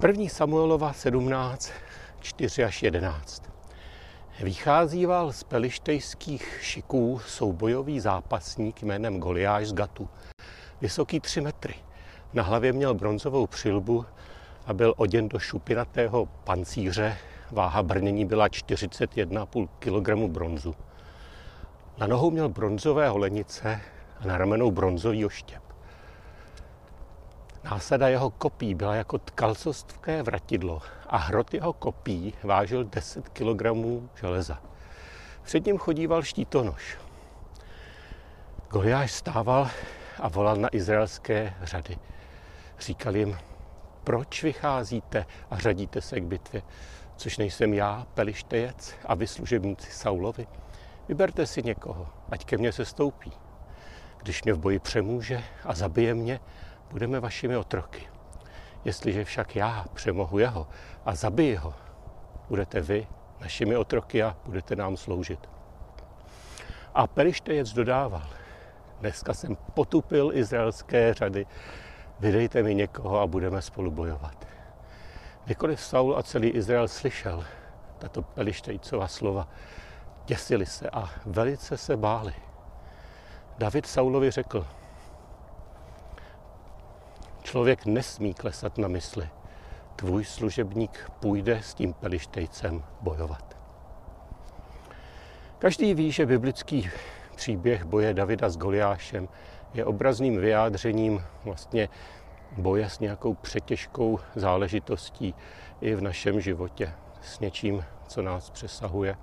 První Samuelova 17, 4 až 11. Vycházíval z pelištejských šiků soubojový zápasník jménem Goliáš z Gatu. Vysoký 3 metry. Na hlavě měl bronzovou přilbu a byl oděn do šupinatého pancíře. Váha brnění byla 41,5 kg bronzu. Na nohou měl bronzové holenice a na ramenou bronzový oštěp. Násada jeho kopí byla jako tkalcovské vratidlo a hrot jeho kopí vážil 10 kg železa. Před ním chodíval štítonož. Goliáš stával a volal na izraelské řady. Říkal jim, proč vycházíte a řadíte se k bitvě, což nejsem já, pelištejec a vy služebníci Saulovi. Vyberte si někoho, ať ke mně se stoupí. Když mě v boji přemůže a zabije mě, budeme vašimi otroky. Jestliže však já přemohu jeho a zabiji ho, budete vy našimi otroky a budete nám sloužit. A Perištejec dodával, dneska jsem potupil izraelské řady, vydejte mi někoho a budeme spolu bojovat. Kdykoliv Saul a celý Izrael slyšel tato Pelištejcova slova, děsili se a velice se báli. David Saulovi řekl, člověk nesmí klesat na mysli. Tvůj služebník půjde s tím pelištejcem bojovat. Každý ví, že biblický příběh boje Davida s Goliášem je obrazným vyjádřením vlastně boje s nějakou přetěžkou záležitostí i v našem životě, s něčím, co nás přesahuje.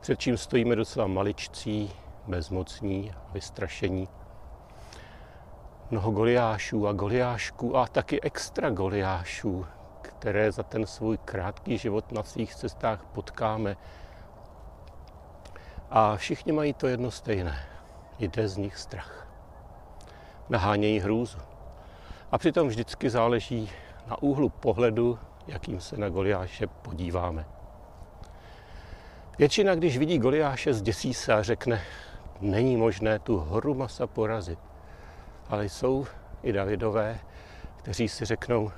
Před čím stojíme docela maličcí, bezmocní, vystrašení. Mnoho goliášů a goliášků a taky extra goliášů, které za ten svůj krátký život na svých cestách potkáme. A všichni mají to jedno stejné. Jde z nich strach. Nahánějí hrůzu. A přitom vždycky záleží na úhlu pohledu, jakým se na Goliáše podíváme. Většina, když vidí Goliáše, zděsí se a řekne, není možné tu horu masa porazit. Ale jsou i Davidové, kteří si řeknou,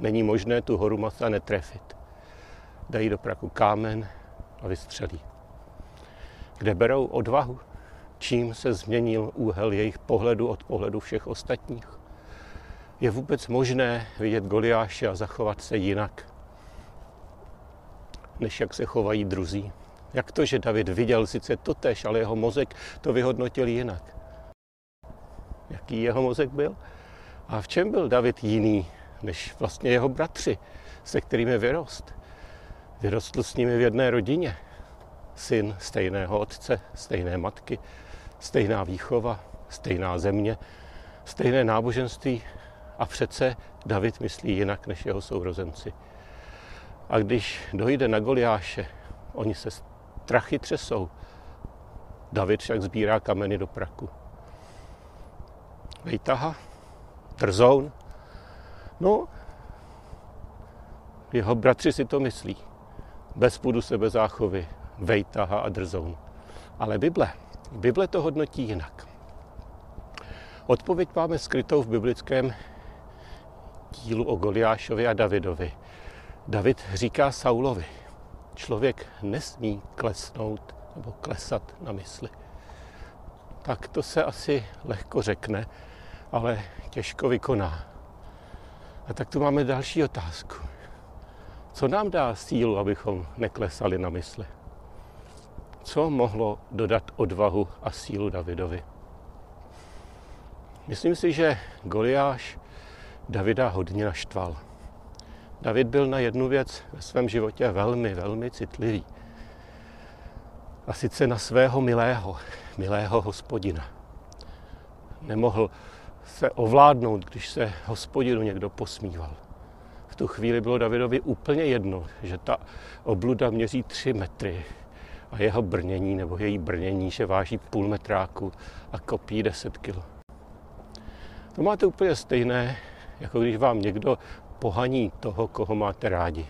není možné tu horu masa netrefit. Dají do praku kámen a vystřelí. Kde berou odvahu? Čím se změnil úhel jejich pohledu od pohledu všech ostatních? Je vůbec možné vidět Goliáše a zachovat se jinak, než jak se chovají druzí? Jak to, že David viděl sice totež, ale jeho mozek to vyhodnotil jinak? Jaký jeho mozek byl? A v čem byl David jiný než vlastně jeho bratři, se kterými vyrost? Vyrostl s nimi v jedné rodině. Syn stejného otce, stejné matky, stejná výchova, stejná země, stejné náboženství a přece David myslí jinak než jeho sourozenci. A když dojde na Goliáše, oni se strachy třesou. David však sbírá kameny do praku. Vejtaha, Trzoun, no, jeho bratři si to myslí. Bez půdu sebe záchovy, Vejtaha a Drzoun. Ale Bible, Bible to hodnotí jinak. Odpověď máme skrytou v biblickém dílu o Goliášovi a Davidovi. David říká Saulovi, člověk nesmí klesnout nebo klesat na mysli. Tak to se asi lehko řekne, ale těžko vykoná. A tak tu máme další otázku. Co nám dá sílu, abychom neklesali na mysli? Co mohlo dodat odvahu a sílu Davidovi? Myslím si, že Goliáš Davida hodně naštval. David byl na jednu věc ve svém životě velmi, velmi citlivý. A sice na svého milého, milého hospodina. Nemohl se ovládnout, když se hospodinu někdo posmíval. V tu chvíli bylo Davidovi úplně jedno, že ta obluda měří tři metry a jeho brnění nebo její brnění, že váží půl metráku a kopí 10 kilo. To máte úplně stejné, jako když vám někdo pohaní toho, koho máte rádi.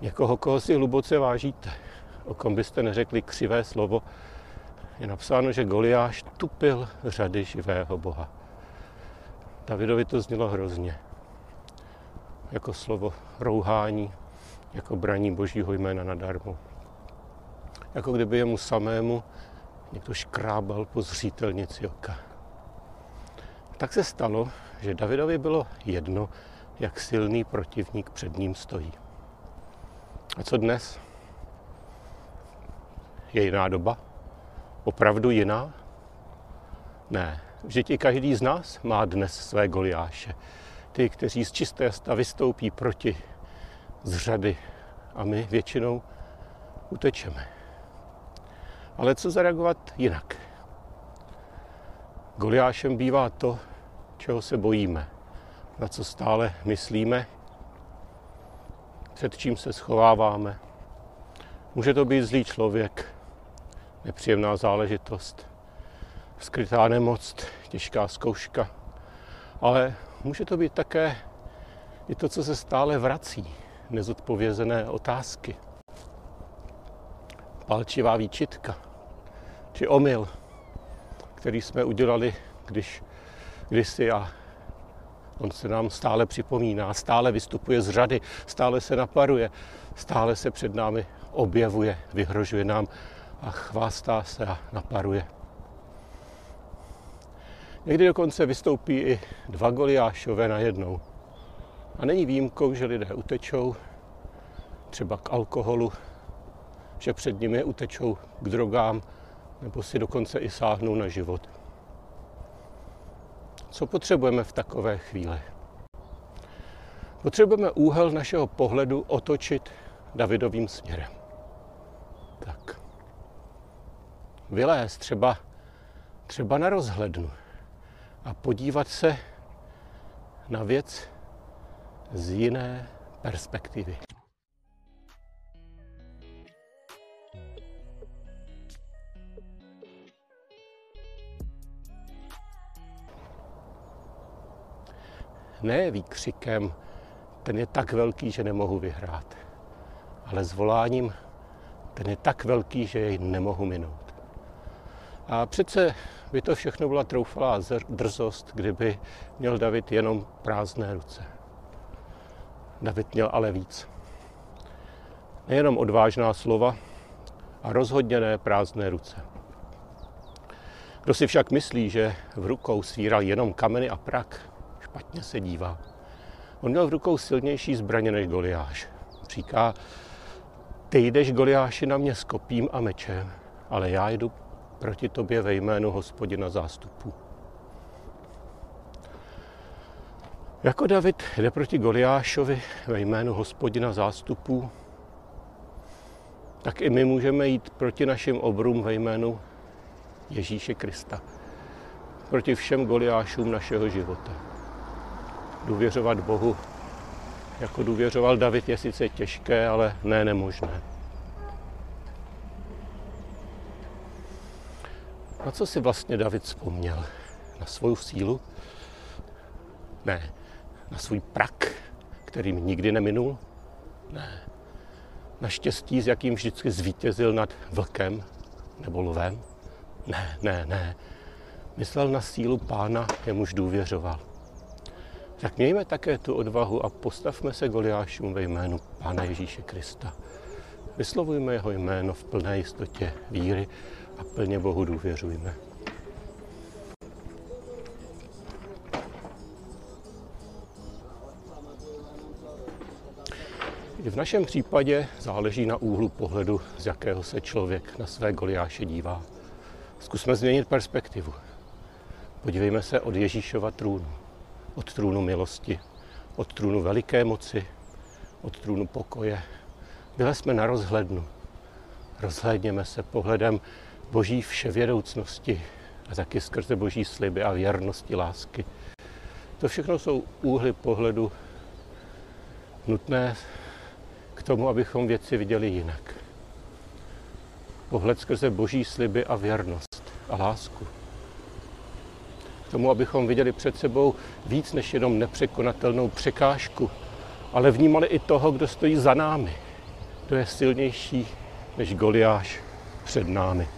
Někoho, koho si hluboce vážíte, o kom byste neřekli křivé slovo, je napsáno, že Goliáš tupil řady živého Boha. Davidovi to znělo hrozně. jako slovo rouhání, jako braní božího jména nadarmo. Jako kdyby jemu samému někdo škrábal po zřítelnici oka. Tak se stalo, že Davidovi bylo jedno, jak silný protivník před ním stojí. A co dnes? Je jiná doba? Opravdu jiná? Ne. Vždyť i každý z nás má dnes své goliáše. Ty, kteří z čisté sta vystoupí proti z řady a my většinou utečeme. Ale co zareagovat jinak? Goliášem bývá to, čeho se bojíme, na co stále myslíme, před čím se schováváme. Může to být zlý člověk, nepříjemná záležitost, skrytá nemoc, těžká zkouška, ale může to být také i to, co se stále vrací, nezodpovězené otázky, palčivá výčitka, či omyl, který jsme udělali, když kdysi a on se nám stále připomíná, stále vystupuje z řady, stále se naparuje, stále se před námi objevuje, vyhrožuje nám a chvástá se a naparuje. Někdy dokonce vystoupí i dva goliášové najednou. A není výjimkou, že lidé utečou třeba k alkoholu, že před nimi utečou k drogám, nebo si dokonce i sáhnou na život. Co potřebujeme v takové chvíli? Potřebujeme úhel našeho pohledu otočit Davidovým směrem. Tak. Vylézt třeba, třeba na rozhlednu a podívat se na věc z jiné perspektivy. ne výkřikem, ten je tak velký, že nemohu vyhrát, ale zvoláním, ten je tak velký, že jej nemohu minout. A přece by to všechno byla troufalá drzost, kdyby měl David jenom prázdné ruce. David měl ale víc. Nejenom odvážná slova a rozhodně ne prázdné ruce. Kdo si však myslí, že v rukou svíral jenom kameny a prak, špatně se dívá. On měl v rukou silnější zbraně než Goliáš. Říká, ty jdeš Goliáši na mě s kopím a mečem, ale já jdu proti tobě ve jménu hospodina zástupu. Jako David jde proti Goliášovi ve jménu hospodina zástupů, tak i my můžeme jít proti našim obrům ve jménu Ježíše Krista. Proti všem Goliášům našeho života důvěřovat Bohu, jako důvěřoval David, je sice těžké, ale ne nemožné. Na co si vlastně David vzpomněl? Na svou sílu? Ne. Na svůj prak, kterým nikdy neminul? Ne. Na štěstí, s jakým vždycky zvítězil nad vlkem nebo lvem? Ne, ne, ne. Myslel na sílu pána, jemuž důvěřoval tak mějme také tu odvahu a postavme se Goliášům ve jménu Pána Ježíše Krista. Vyslovujme jeho jméno v plné jistotě víry a plně Bohu důvěřujme. I v našem případě záleží na úhlu pohledu, z jakého se člověk na své Goliáše dívá. Zkusme změnit perspektivu. Podívejme se od Ježíšova trůnu od trůnu milosti, od trůnu veliké moci, od trůnu pokoje. Byli jsme na rozhlednu. Rozhlédněme se pohledem boží vševědoucnosti a taky skrze boží sliby a věrnosti lásky. To všechno jsou úhly pohledu nutné k tomu, abychom věci viděli jinak. Pohled skrze boží sliby a věrnost a lásku tomu, abychom viděli před sebou víc než jenom nepřekonatelnou překážku, ale vnímali i toho, kdo stojí za námi, kdo je silnější než Goliáš před námi.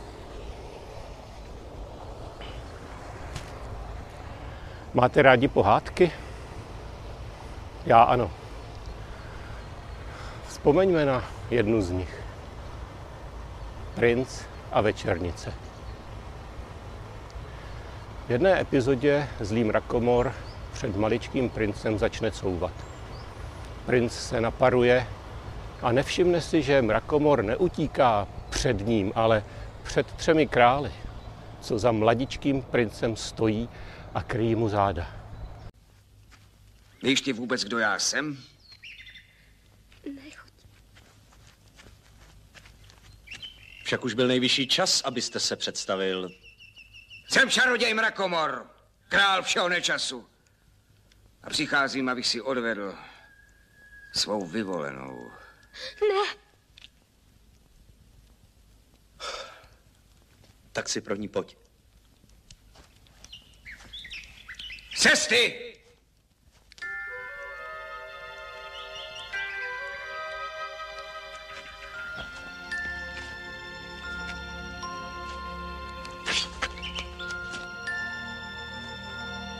Máte rádi pohádky? Já ano. Vzpomeňme na jednu z nich. Princ a večernice. V jedné epizodě zlý mrakomor před maličkým princem začne couvat. Princ se naparuje a nevšimne si, že mrakomor neutíká před ním, ale před třemi krály, co za mladičkým princem stojí a kryjí mu záda. Víš ty vůbec, kdo já jsem? Nechoď. Však už byl nejvyšší čas, abyste se představil. Jsem čaroděj Mrakomor, král všeho nečasu. A přicházím, abych si odvedl svou vyvolenou. Ne, Tak si pro ní pojď. Cesty!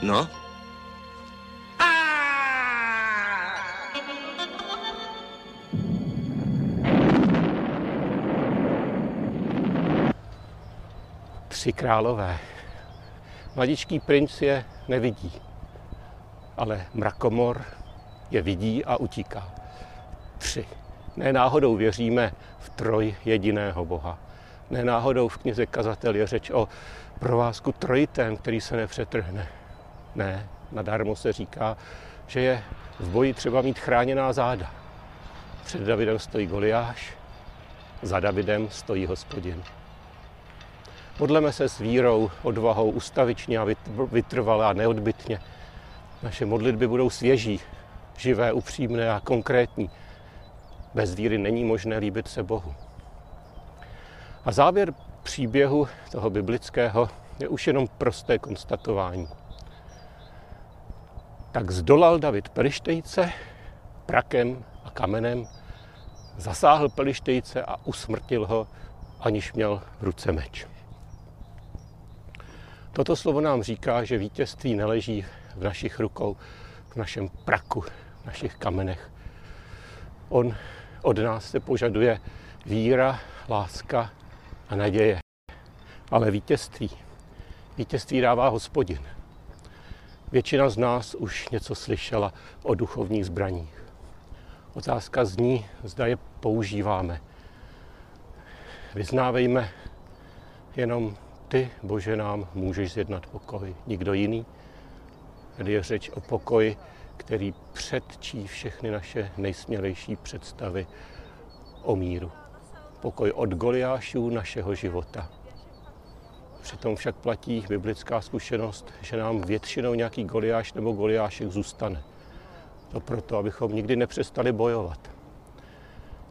No, Tři králové. Mladičký princ je nevidí, ale mrakomor je vidí a utíká. Tři. Ne náhodou věříme v troj jediného Boha. Ne náhodou v knize Kazatel je řeč o provázku trojitém, který se nepřetrhne. Ne, nadarmo se říká, že je v boji třeba mít chráněná záda. Před Davidem stojí Goliáš, za Davidem stojí hospodin. Modleme se s vírou, odvahou, ustavičně a vytrvale a neodbitně. Naše modlitby budou svěží, živé, upřímné a konkrétní. Bez víry není možné líbit se Bohu. A závěr příběhu toho biblického je už jenom prosté konstatování. Tak zdolal David Pelištejce prakem a kamenem, zasáhl Pelištejce a usmrtil ho, aniž měl v ruce meč. Toto slovo nám říká, že vítězství neleží v našich rukou, v našem praku, v našich kamenech. On od nás se požaduje víra, láska a naděje. Ale vítězství, vítězství dává hospodin. Většina z nás už něco slyšela o duchovních zbraních. Otázka zní, zda je používáme. Vyznávejme jenom ty, Bože, nám můžeš zjednat pokoj. Nikdo jiný. Tady je řeč o pokoji, který předčí všechny naše nejsmělejší představy o míru. Pokoj od Goliášů našeho života. Přitom však platí biblická zkušenost, že nám většinou nějaký Goliáš nebo Goliášek zůstane. To proto, abychom nikdy nepřestali bojovat.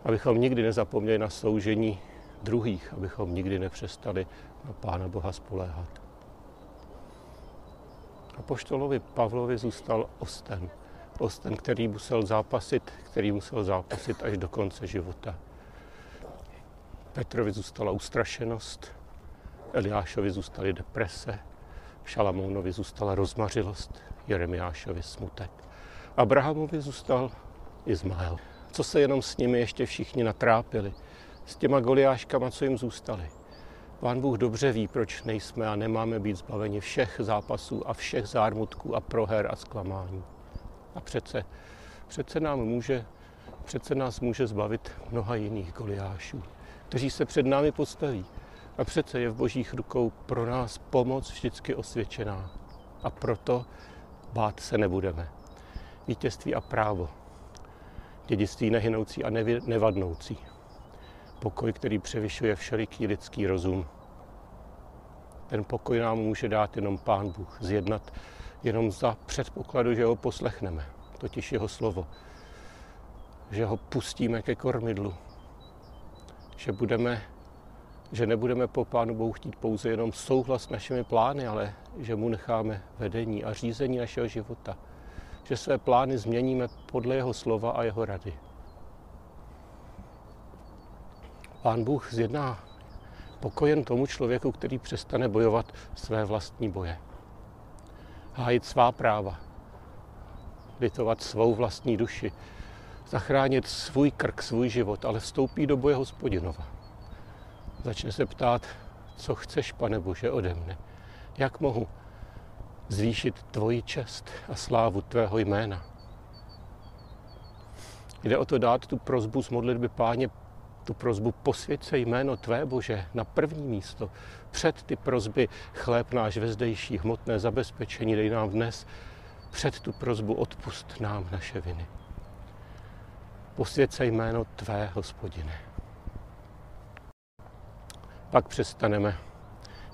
Abychom nikdy nezapomněli na sloužení druhých, abychom nikdy nepřestali na Pána Boha spoléhat. A poštolovi Pavlovi zůstal osten. Osten, který musel zápasit, který musel zápasit až do konce života. Petrovi zůstala ustrašenost, Eliášovi zůstaly deprese, Šalamounovi zůstala rozmařilost, Jeremiášovi smutek. Abrahamovi zůstal Izmael. Co se jenom s nimi ještě všichni natrápili, s těma goliáškama, co jim zůstali. Pán Bůh dobře ví, proč nejsme a nemáme být zbaveni všech zápasů a všech zármutků a proher a zklamání. A přece, přece nám může, přece nás může zbavit mnoha jiných goliášů, kteří se před námi postaví. A přece je v božích rukou pro nás pomoc vždycky osvědčená. A proto bát se nebudeme. Vítězství a právo. Dědictví nehynoucí a nevadnoucí pokoj, který převyšuje všeliký lidský rozum. Ten pokoj nám může dát jenom Pán Bůh, zjednat jenom za předpokladu, že ho poslechneme, totiž jeho slovo. Že ho pustíme ke kormidlu. Že, budeme, že nebudeme po Pánu Bohu chtít pouze jenom souhlas s našimi plány, ale že mu necháme vedení a řízení našeho života. Že své plány změníme podle jeho slova a jeho rady. Pán Bůh zjedná pokojen tomu člověku, který přestane bojovat své vlastní boje. Hájit svá práva, litovat svou vlastní duši, zachránit svůj krk, svůj život, ale vstoupí do boje hospodinova. Začne se ptát, co chceš, pane Bože, ode mne. Jak mohu zvýšit tvoji čest a slávu tvého jména. Jde o to dát tu prozbu z modlitby páně, tu prozbu posvěť se jméno tvé Bože na první místo. Před ty prozby chléb náš vezdejší, hmotné zabezpečení dej nám dnes. Před tu prozbu odpust nám naše viny. Posvěť se jméno tvé, hospodine. Pak přestaneme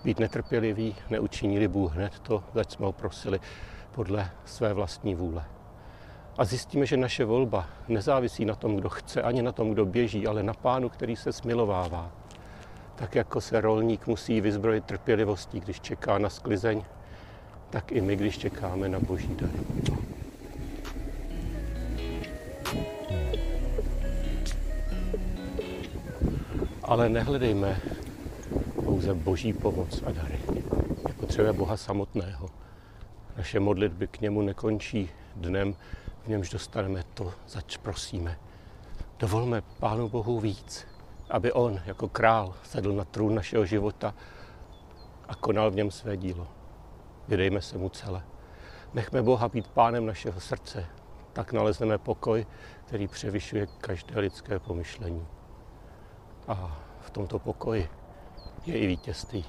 být netrpěliví, neučinili Bůh hned to, zač jsme ho prosili podle své vlastní vůle. A zjistíme, že naše volba nezávisí na tom, kdo chce, ani na tom, kdo běží, ale na pánu, který se smilovává. Tak jako se rolník musí vyzbrojit trpělivostí, když čeká na sklizeň, tak i my, když čekáme na boží dary. Ale nehledejme pouze boží pomoc a dary. Je potřeba Boha samotného. Naše modlitby k němu nekončí dnem, v němž dostaneme to, zač prosíme. Dovolme Pánu Bohu víc, aby On jako král sedl na trůn našeho života a konal v něm své dílo. Vydejme se mu celé. Nechme Boha být pánem našeho srdce, tak nalezneme pokoj, který převyšuje každé lidské pomyšlení. A v tomto pokoji je i vítězství.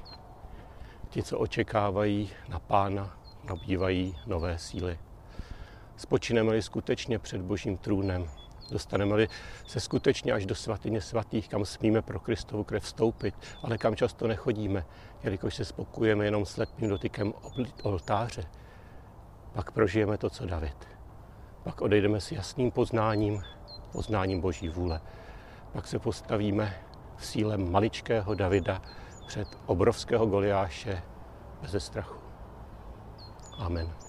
Ti, co očekávají na pána, nabývají nové síly. Spočineme-li skutečně před božím trůnem, dostaneme-li se skutečně až do svatyně svatých, kam smíme pro Kristovu krev vstoupit, ale kam často nechodíme, jelikož se spokujeme jenom s letným dotykem oltáře, pak prožijeme to, co David. Pak odejdeme s jasným poznáním, poznáním Boží vůle. Pak se postavíme v síle maličkého Davida před obrovského Goliáše bez strachu. Amen.